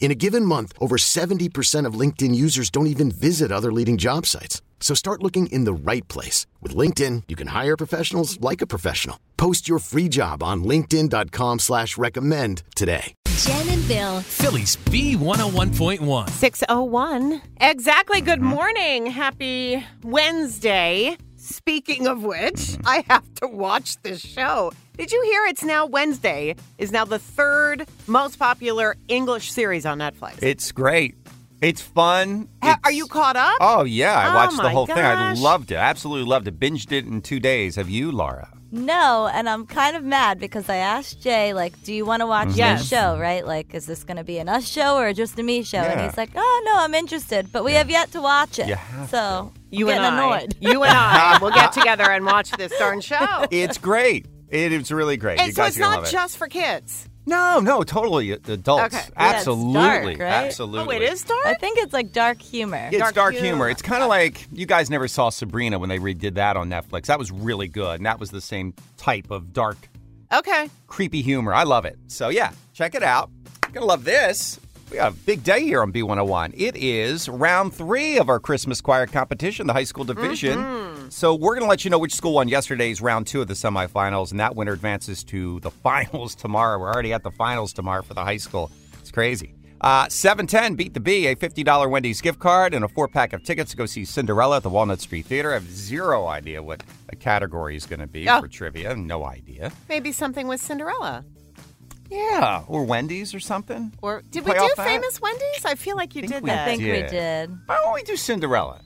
In a given month, over 70% of LinkedIn users don't even visit other leading job sites. So start looking in the right place. With LinkedIn, you can hire professionals like a professional. Post your free job on linkedin.com slash recommend today. Jen and Bill. Phillies B101.1. 601. Exactly. Good morning. Happy Wednesday. Speaking of which, I have to watch this show. Did you hear it's now Wednesday is now the third most popular English series on Netflix. It's great. It's fun. Ha- are you caught up? Oh yeah, I Oh, watched the my whole thing. I gosh. loved it. Absolutely loved it. Binged it in two days. Have you, Laura? No, and I'm kind of mad because I asked Jay, like, do you want to watch mm-hmm. Yes. this show, right? Like, is this going to be an us show or just a me show? And he's like, oh, no, I'm interested, but we have yet to watch it. You have so you and getting I. annoyed. You and I will get together and watch this darn show. It's great. It is really great. you And so guys it's not love it. just for kids. No, no, totally uh, adults. Okay. Yeah, it's Absolutely, dark, right? absolutely. Oh, it is dark? I think it's like dark humor. It's Dark dark, humor. humor. It's kind of like you guys never saw Sabrina when they redid that on Netflix. That was really good, and that was the same type of dark, Okay. creepy humor. I love it. So yeah, check it out. You're gonna love this. We got a big day here on B101. It is round three of our Christmas choir competition, the high school division. Mm-hmm. So we're going to let you know which school won yesterday's round two of the semifinals, and that winner advances to the finals tomorrow. We're already at the finals tomorrow for the high school. It's crazy. Uh, 710 beat the B, a $50 Wendy's gift card and a four pack of tickets to go see Cinderella at the Walnut Street Theater. I have zero idea what a category is going to be Oh. for trivia. No idea. Maybe something with Cinderella. Yeah, or Wendy's or something. Or did we do off that? famous Wendy's? I feel like you Think did we that. I think we did. did. Why don't we do Cinderella?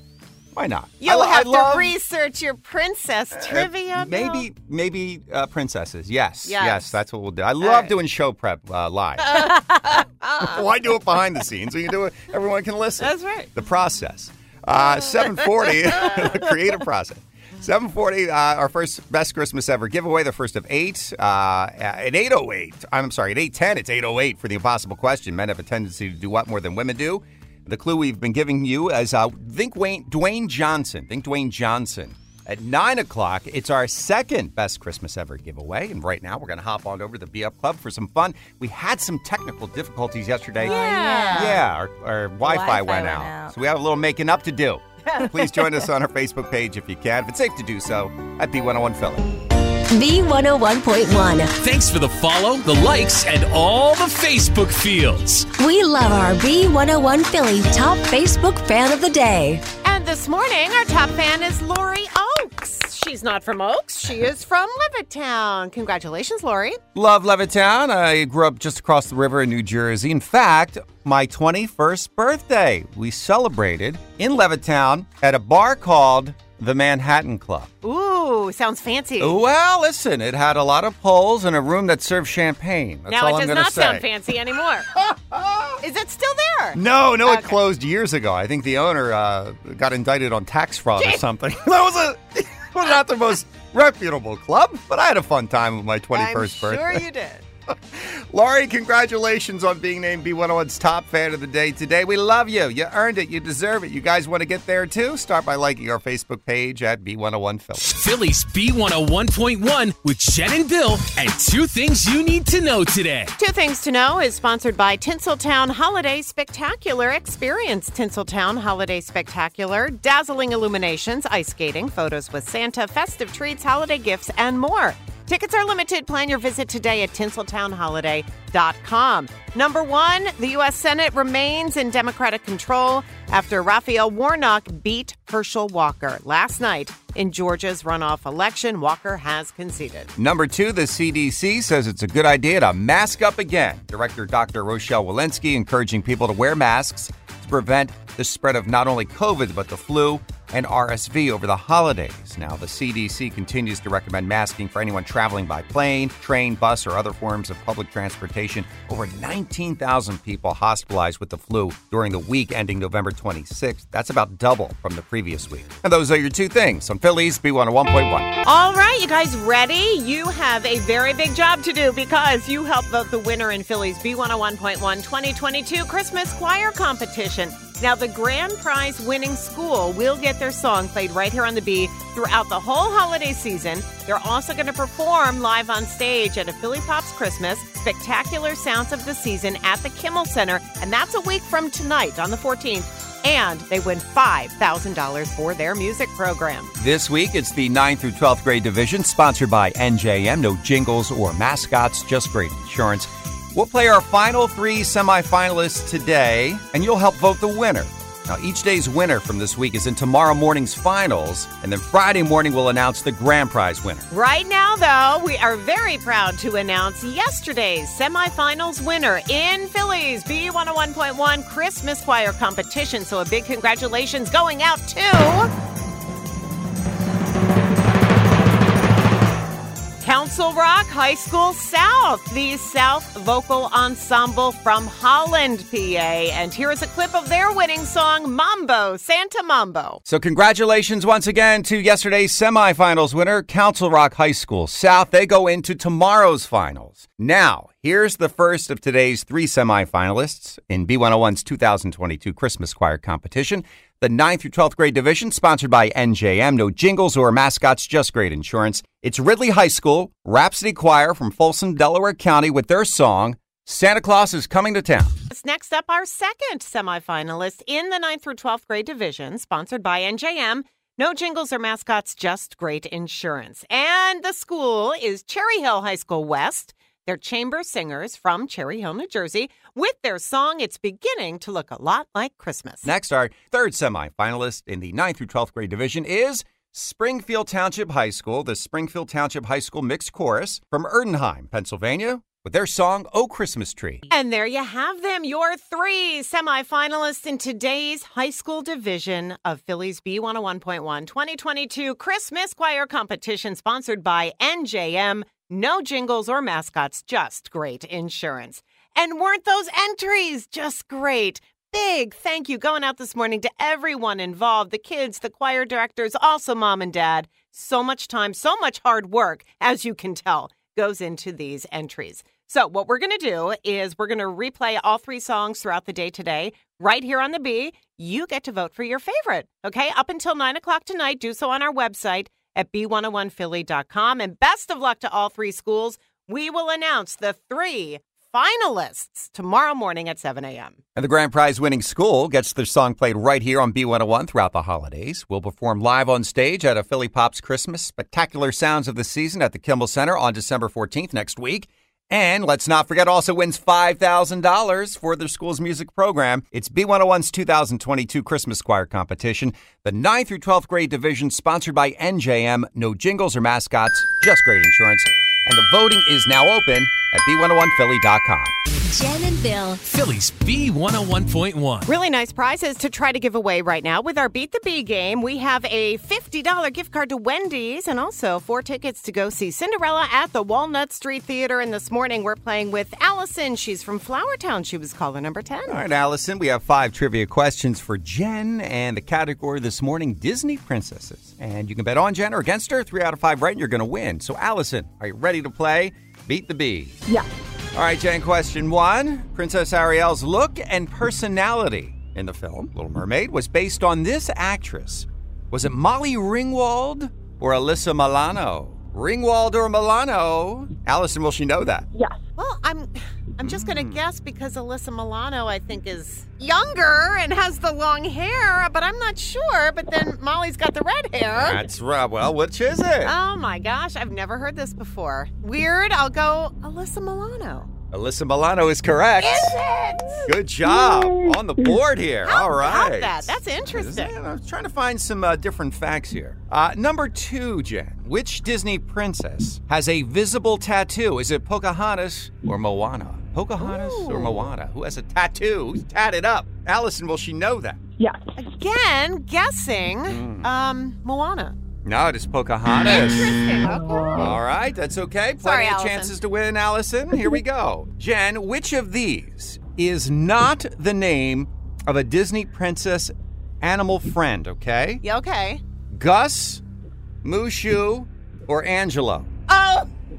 Why not? You'll I, have I love, to research your princess trivia. Bill. Maybe, maybe uh, princesses. Yes, Yes. yes, that's what we'll do. I love right. doing show prep uh, live. Why do it behind the scenes? We can do it. Everyone can listen. That's right. The process. Uh, 740, the creative process. 740, uh, our first best Christmas ever giveaway, the first of eight. Uh, at 808, I'm sorry, at 810, it's 808 for the impossible question. Men have a tendency to do what more than women do? The clue we've been giving you is uh, think Wayne, Dwayne Johnson. Think Dwayne Johnson. At 9 o'clock, it's our second best Christmas ever giveaway. And right now, we're going to hop on over to the Be Up Club for some fun. We had some technical difficulties yesterday. Yeah. Yeah, our, our Wi Fi Wi-Fi went went out. out. So we have a little making up to do. Please join us on our Facebook page if you can. If it's safe to do so, at B101 Philly. B101.1. Thanks for the follow, the likes, and all the Facebook fields. We love our B101 Philly top Facebook fan of the day. And this morning, our top fan is Lori Oaks. She's not from Oaks. She is from Levittown. Congratulations, Lori. Love Levittown. I grew up just across the river in New Jersey. In fact, my 21st birthday, we celebrated in Levittown at a bar called the Manhattan Club. Ooh, sounds fancy. Well, listen, it had a lot of poles and a room that served champagne. That's now all it I'm does not say. sound fancy anymore. is it still there? No, no, it closed years ago. I think the owner uh, got indicted on tax fraud or something. that was a was not the most reputable club, but I had a fun time with my 21st I'm sure birthday. you did. Lori, congratulations on being named B101's top fan of the day today. We love you. You earned it. You deserve it. You guys want to get there too? Start by liking our Facebook page at B101 Philly. Phillies B101.1 with Jen and Bill, and two things you need to know today. Two Things to Know is sponsored by Tinseltown Holiday Spectacular. Experience Tinseltown Holiday Spectacular, dazzling illuminations, ice skating, photos with Santa, festive treats, holiday gifts, and more. Tickets are limited. Plan your visit today at tinseltownholiday.com. Number one, the U.S. Senate remains in Democratic control after Raphael Warnock beat Herschel Walker last night in Georgia's runoff election. Walker has conceded. Number two, the CDC says it's a good idea to mask up again. Director Dr. Rochelle Walensky encouraging people to wear masks to prevent the spread of not only COVID, but the flu and RSV over the holidays. Now, the CDC continues to recommend masking for anyone traveling by plane, train, bus, or other forms of public transportation. Over 19,000 people hospitalized with the flu during the week ending November 26th. That's about double from the previous week. And those are your two things on Phillies B101.1. All right, you guys ready? You have a very big job to do because you helped vote the winner in Phillies B101.1 2022 Christmas Choir Competition. Now, the grand prize winning school will get their song played right here on the B throughout the whole holiday season. They're also going to perform live on stage at a Philly Pops Christmas Spectacular Sounds of the Season at the Kimmel Center, and that's a week from tonight on the 14th. And they win $5,000 for their music program. This week, it's the 9th through 12th grade division, sponsored by NJM. No jingles or mascots, just great insurance. We'll play our final three semifinalists today, and you'll help vote the winner. Now, each day's winner from this week is in tomorrow morning's finals, and then Friday morning we'll announce the grand prize winner. Right now, though, we are very proud to announce yesterday's semifinals winner in Phillies B101.1 Christmas Choir competition. So, a big congratulations going out to. Council Rock High School South, the South Vocal Ensemble from Holland, PA. And here is a clip of their winning song, Mambo, Santa Mambo. So, congratulations once again to yesterday's semifinals winner, Council Rock High School South. They go into tomorrow's finals. Now, here's the first of today's three semifinalists in B101's 2022 Christmas Choir competition. The 9th through 12th grade division, sponsored by NJM. No jingles or mascots, just great insurance. It's Ridley High School, Rhapsody Choir from Folsom, Delaware County, with their song, Santa Claus is Coming to Town. Next up, our second semifinalist in the 9th through 12th grade division, sponsored by NJM. No jingles or mascots, just great insurance. And the school is Cherry Hill High School West. They're chamber singers from Cherry Hill, New Jersey, with their song It's Beginning to Look a Lot Like Christmas. Next, our third semifinalist in the 9th through 12th grade division is Springfield Township High School, the Springfield Township High School Mixed Chorus from Erdenheim, Pennsylvania, with their song Oh Christmas Tree. And there you have them, your three semifinalists in today's high school division of Phillies B101.1 2022 Christmas Choir Competition, sponsored by NJM. No jingles or mascots, just great insurance. And weren't those entries just great? Big thank you going out this morning to everyone involved the kids, the choir directors, also mom and dad. So much time, so much hard work, as you can tell, goes into these entries. So, what we're going to do is we're going to replay all three songs throughout the day today, right here on the B. You get to vote for your favorite, okay? Up until nine o'clock tonight, do so on our website at b101philly.com. And best of luck to all three schools. We will announce the three finalists tomorrow morning at 7 a.m. And the grand prize winning school gets their song played right here on B101 throughout the holidays. We'll perform live on stage at a Philly Pops Christmas Spectacular Sounds of the Season at the Kimmel Center on December 14th next week. And let's not forget, also wins $5,000 for their school's music program. It's B101's 2022 Christmas Choir competition, the 9th through 12th grade division, sponsored by NJM. No jingles or mascots, just great insurance. And the voting is now open at B101Philly.com. Jen and Bill. Phillies B101.1. Really nice prizes to try to give away right now with our Beat the Bee game. We have a $50 gift card to Wendy's and also four tickets to go see Cinderella at the Walnut Street Theater. And this morning we're playing with Allison. She's from Flourtown. She was caller number 10. All right, Allison, we have five trivia questions for Jen, and the category this morning Disney princesses. And you can bet on Jen or against her. Three out of five right, and you're going to win. So, Allison, are you ready to play? Beat the Bee. Yeah. All right, Jen, question one. Princess Ariel's look and personality in the film Little Mermaid was based on this actress. Was it Molly Ringwald or Alyssa Milano? Ringwald or Milano? Allison, will she know that? Yes. Well, I'm I'm just going to guess because Alyssa Milano, I think, is younger and has the long hair, but I'm not sure. But then Molly's got the red hair. That's right. Well, which is it? Oh my gosh, I've never heard this before. Weird. I'll go Alyssa Milano. Alyssa Milano is correct. Is it? Good job on the board here. How All about that? That's interesting. I was trying to find some uh, different facts here. Uh, number two, Jen. Which Disney princess has a visible tattoo? Is it Pocahontas or Moana? Pocahontas or Moana? Who has a tattoo? Who's tatted up? Allison, will she know that? Yeah. Again, guessing. Hmm. Um, Moana. No, it is Pocahontas. Interesting. Okay. All right, that's okay. Plenty Sorry, of Allison. chances to win, Allison. Here we go. Jen, which of these is not the name of a Disney princess animal friend, okay? Yeah, okay. Gus, Mushu, or Angelo?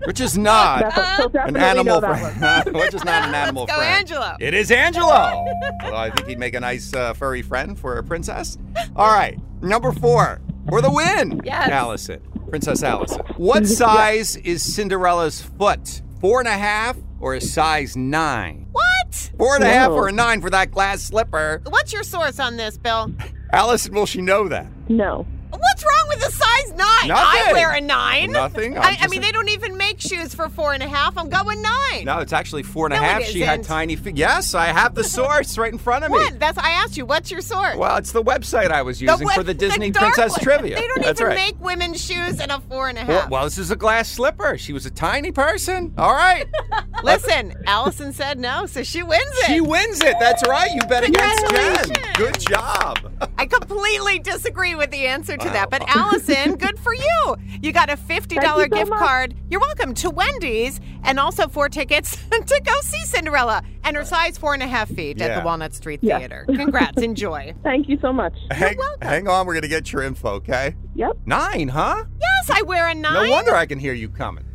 Which is not That's an animal know friend. Which is not an animal go friend. Angelo. It is Angelo. well, I think he'd make a nice uh, furry friend for a princess. All right, number four for the win. Yes. Allison, Princess Allison. What size is Cinderella's foot? Four and a half or a size nine? what? Four and a half Whoa. or a nine for that glass slipper? What's your source on this, Bill? Allison, will she know that? No. What's wrong with the size nine? I wear a nine. Nothing? I, I mean, they don't even make shoes for four and a half. I'm going nine. No, it's actually four and a No, half. it She had tiny feet. Yes, I have the source right in front of me. What? That's I asked you. What's your source? Well, it's the website I was using web- for the Disney dark Princess one. Trivia. They don't That's even right. make women's shoes in a four and a half. Well, well, this is a glass slipper. She was a tiny person. All right. Listen, Allison said no, so she wins it. she wins it. That's right. You bet against Jen. Good job. I completely disagree with the answer to that, but Allison, good for you. You got a $50 Thank you so gift much. card. You're welcome to Wendy's and also four tickets to go see Cinderella and her size four and a half feet at the Walnut Street Yeah. Theater. Congrats. Enjoy. Thank you so much. Hang, welcome. hang on. We're going to get your info, okay? Yep. Nine, huh? Yes, I wear a nine. No wonder I can hear you coming.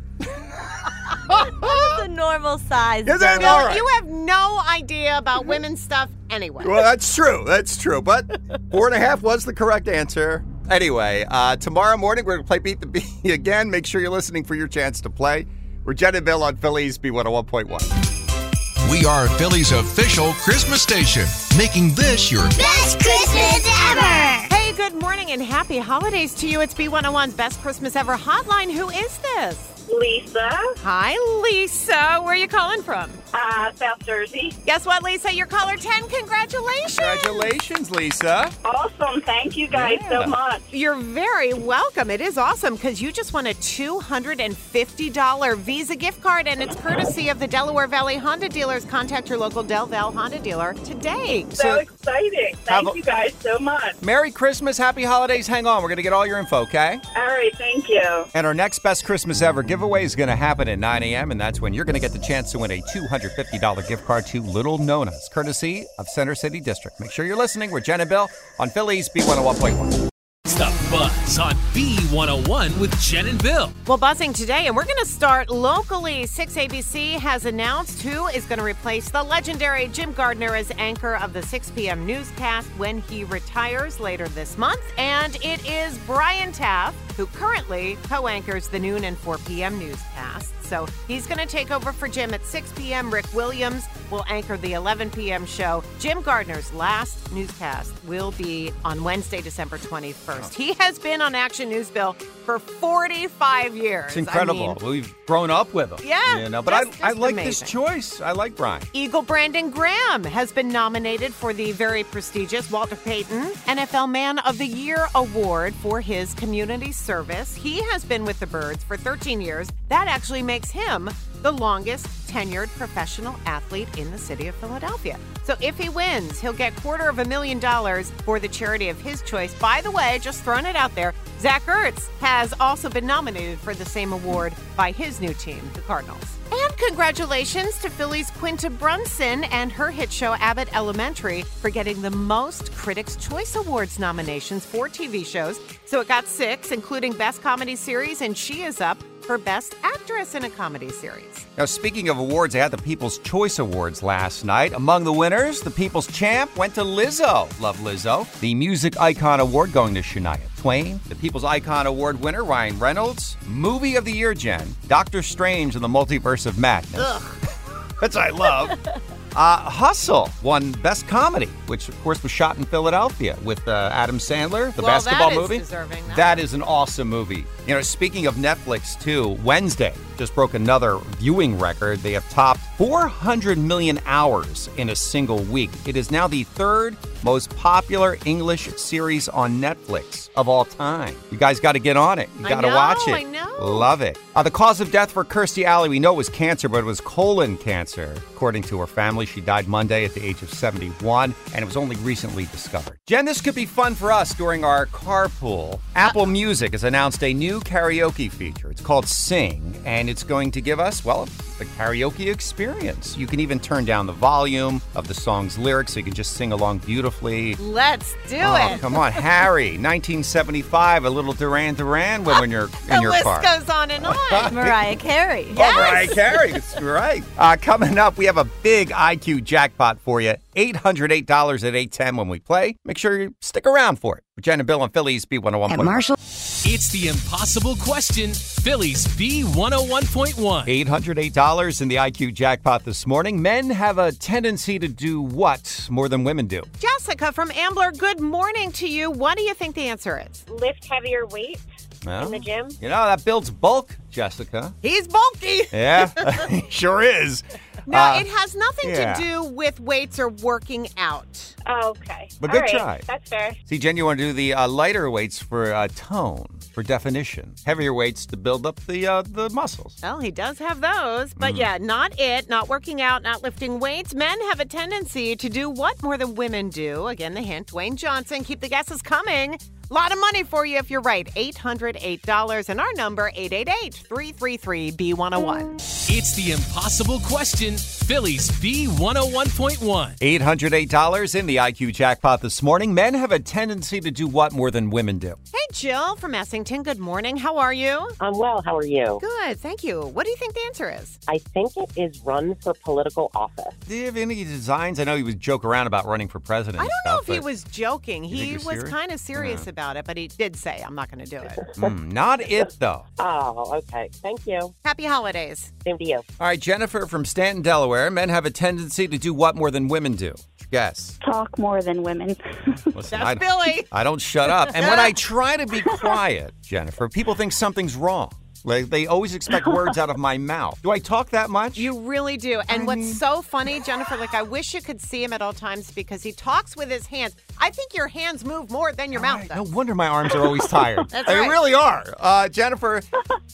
The normal size. Is it? Bill. Bill, All right. you have no idea about women's stuff anyway. Well, that's true. That's true. But four and a half was the correct answer. Anyway, uh, tomorrow morning we're going to play Beat the Bee again. Make sure you're listening for your chance to play. We're Jen and Bill on Phillies B101.1. We are Philly's official Christmas station, making this your Best Christmas ever! Hey, good morning and happy holidays to you. It's B101's Best Christmas Ever hotline. Who is this? Lisa, Hi, Lisa. Where are you calling from? Uh, South Jersey. Guess what, Lisa? You're caller 10. Congratulations. Congratulations, Lisa. Awesome. Thank you guys Yeah. so much. You're very welcome. It is awesome because you just won a $250 Visa gift card, and it's courtesy of the Delaware Valley Honda dealers. Contact your local Del Val Honda dealer today. So, So- exciting. Thank a- you guys so much. Merry Christmas, Happy Holidays. Hang on, we're going to get all your info, okay? All right. Thank you. And our next Best Christmas Ever giveaway is going to happen at 9 a.m., and that's when you're going to get the chance to win a $250 gift card to Little Nonna's, courtesy of Center City District. Make sure you're listening. We're Jen and Bill on Phillies B101.1. It's the Buzz on B101 with Jen and Bill. Well, buzzing today, and we're going to start locally. 6ABC has announced who is going to replace the legendary Jim Gardner as anchor of the 6 p.m. newscast when he retires later this month. And it is Brian Taft, who currently co anchors the noon and 4 p.m. newscast. So he's going to take over for Jim at 6 p.m. Rick Williams will anchor the 11 p.m. show. Jim Gardner's last newscast will be on Wednesday, December 21st. He has been on Action News Bill for 45 years. It's incredible. I mean, We've grown up with him. Yeah, You know, but just- I, I like amazing. this choice. I like Brian. Eagle Brandon Graham has been nominated for the very prestigious Walter Payton NFL Man of the Year award for his community service. He has been with the Birds for 13 years. That actually makes him the longest tenured professional athlete in the city of Philadelphia. So if he wins, he'll get quarter of a million dollars for the charity of his choice. By the way, just throwing it out there, Zach Ertz has also been nominated for the same award by his new team, the Cardinals. And congratulations to Philly's Quinta Brunson and her hit show Abbott Elementary for getting the most Critics' Choice Awards nominations for TV shows. So it got six, including Best Comedy Series, and she is up for Best Actress in a Comedy Series. Now, speaking of awards, I had the People's Choice Awards last night. Among the winners, the People's Champ went to Lizzo. Love Lizzo. The Music Icon Award going to Shania Twain. The People's Icon Award winner, Ryan Reynolds. Movie of the Year, Jen. Doctor Strange and the Multiverse of Madness. which I love. Uh, Hustle won Best Comedy, which of course was shot in Philadelphia with uh, Adam Sandler, the Well, basketball that is movie. deserving, that that is an awesome movie. You know, speaking of Netflix too, Wednesday just broke another viewing record. They have topped 400 million hours in a single week. It is now the third most popular English series on Netflix of all time. You guys got to get on it. You got to watch it. I know. Love it. Uh, the cause of death for Kirstie Alley, we know it was cancer, but it was colon cancer. According to her family, she died Monday at the age of 71, and it was only recently discovered. Jen, this could be fun for us during our carpool. Apple Music has announced a new karaoke feature. It's called Sing, and it's going to give us, well, the karaoke experience. You can even turn down the volume of the song's lyrics so you can just sing along beautifully. Let's do Oh, it. come on, Harry, 1975, a little Duran Duran when you're in the your list car. goes on and on. Mariah Carey. Oh, Mariah Carey. That's right. Uh, coming up, we have a big IQ jackpot for you. $808 at 810 when we play. Make sure you stick around for it. With Jen and Bill on Phillies B101. At Marshall. It's the impossible question. Phillies B101.1. $808 in the IQ jackpot this morning. Men have a tendency to do what more than women do? Jessica from Ambler, good morning to you. What do you think the answer is? Lift heavier weights Well, in the gym. You know, that builds bulk, Jessica. He's bulky. Yeah, sure is. No, Uh, it has nothing yeah. to do with weights or working out. Oh, okay. But All good right, try. That's fair. See, Jen, you want to do the uh, lighter weights for uh, tone, for definition. Heavier weights to build up the uh, the muscles. Well, he does have those, Mm. but yeah, not it. Not working out, not lifting weights. Men have a tendency to do what more than women do. Again, the hint Dwayne Johnson. Keep the guesses coming. A lot of money for you if you're right. $808. And our number, 888 333 B101. It's the impossible question. Phillies B101.1. $808 in the IQ jackpot this morning. Men have a tendency to do what more than women do? Hey, Jill from Essington. Good morning. How are you? I'm well. How are you? Good, thank you. What do you think the answer is? I think it is run for political office. Do you have any designs? I know he was joke around about running for president. I don't know if he was joking. He was serious? kind of serious about it, but he did say, I'm not going to do it. Hmm, not it, though. Oh, okay. Thank you. Happy holidays. Same to you. All right, Jennifer from Stanton, Delaware. Men have a tendency to do what more than women do? Guess. Talk more than women. Listen, That's I, Billy. I don't shut up. And when I try to be quiet, Jennifer, people think something's wrong. Like they always expect words out of my mouth. Do I talk that much? You really do. And what's so funny, Jennifer, like I wish you could see him at all times because he talks with his hands. I think your hands move more than your mouth No does. wonder my arms are always tired. That's they right. really are. Uh, Jennifer,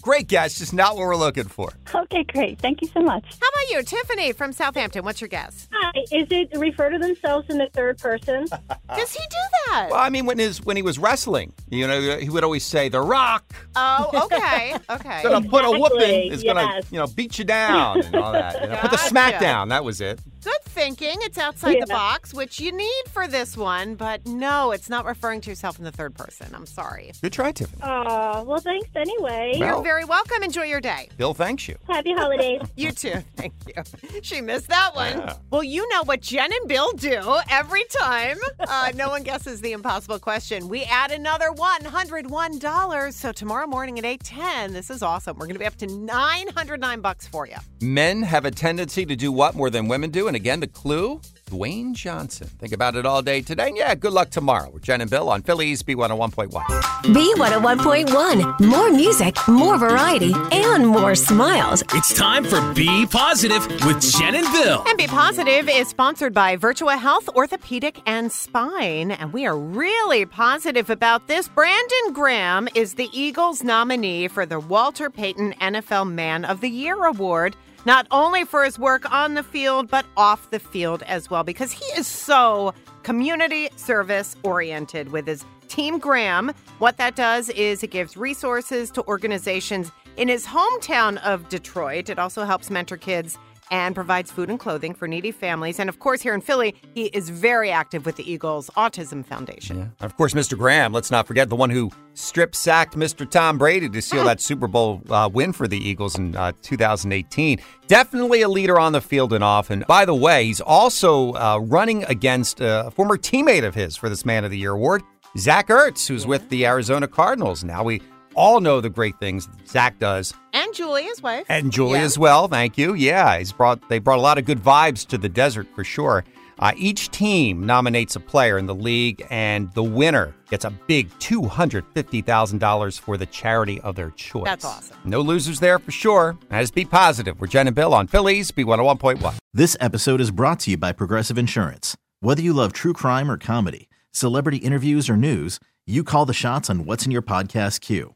great guess, just not what we're looking for. okay, great. Thank you so much. How about you, Tiffany from Southampton? What's your guess? Hi. Is it refer to themselves in the third person? Does he do that? Well, I mean, when his when he was wrestling, you know, he would always say, "The Rock." Oh, okay. Okay. Gonna put a whooping. Exactly, Is gonna, you know, beat you down and all that. You know, Put the Gotcha. smack down. That was it. Good thinking. It's outside the box, which you need for this one, but no, it's not referring to yourself in the third person. I'm sorry. Good try, Tiffany. Oh, well, thanks anyway. Well- You're very welcome. Enjoy your day. Bill thanks you. Happy holidays. You too. Thank you. She missed that one. Yeah. Well, you know what Jen and Bill do every time. Uh, no one guesses the impossible question. We add another $101. So tomorrow morning at 810, this is awesome. We're going to be up to 909 bucks for you. Men have a tendency to do what more than women do? And again, the clue Dwayne Johnson. Think about it all day today. And yeah, good luck tomorrow with Jen and Bill on Phillies B101.1. B101.1. More music, more variety, and more smiles. It's time for Be Positive with Jen and Bill. And Be Positive is sponsored by Virtua Health, Orthopedic, and Spine. And we are really positive about this. Brandon Graham is the Eagles nominee for the Walter Payton NFL Man of the Year Award, not only for his work on the field, but off the field as well, because he is so community service oriented with his Team Graham. What that does is it gives resources to organizations in his hometown of Detroit. It also helps mentor kids and provides food and clothing for needy families. And of course, here in Philly, he is very active with the Eagles Autism Foundation. And of course, Mr. Graham, let's not forget the one who strip sacked Mr. Tom Brady to seal that Super Bowl uh, win for the Eagles in uh, 2018. Definitely a leader on the field and off. And by the way, he's also uh, running against a former teammate of his for this Man of the Year award, Zach Ertz, who's with the Arizona Cardinals. Now we all know the great things Zach does. And Julie, his wife. And Julie Yeah. as well. Thank you. Yeah, he's brought they brought a lot of good vibes to the desert for sure. Uh, each team nominates a player in the league, and the winner gets a big two hundred fifty thousand dollars for the charity of their choice. That's awesome. No losers there for sure. As be positive. We're Jen and Bill on Phillies B one hundred one point one. This episode is brought to you by Progressive Insurance. Whether you love true crime or comedy, celebrity interviews or news, you call the shots on what's in your podcast queue.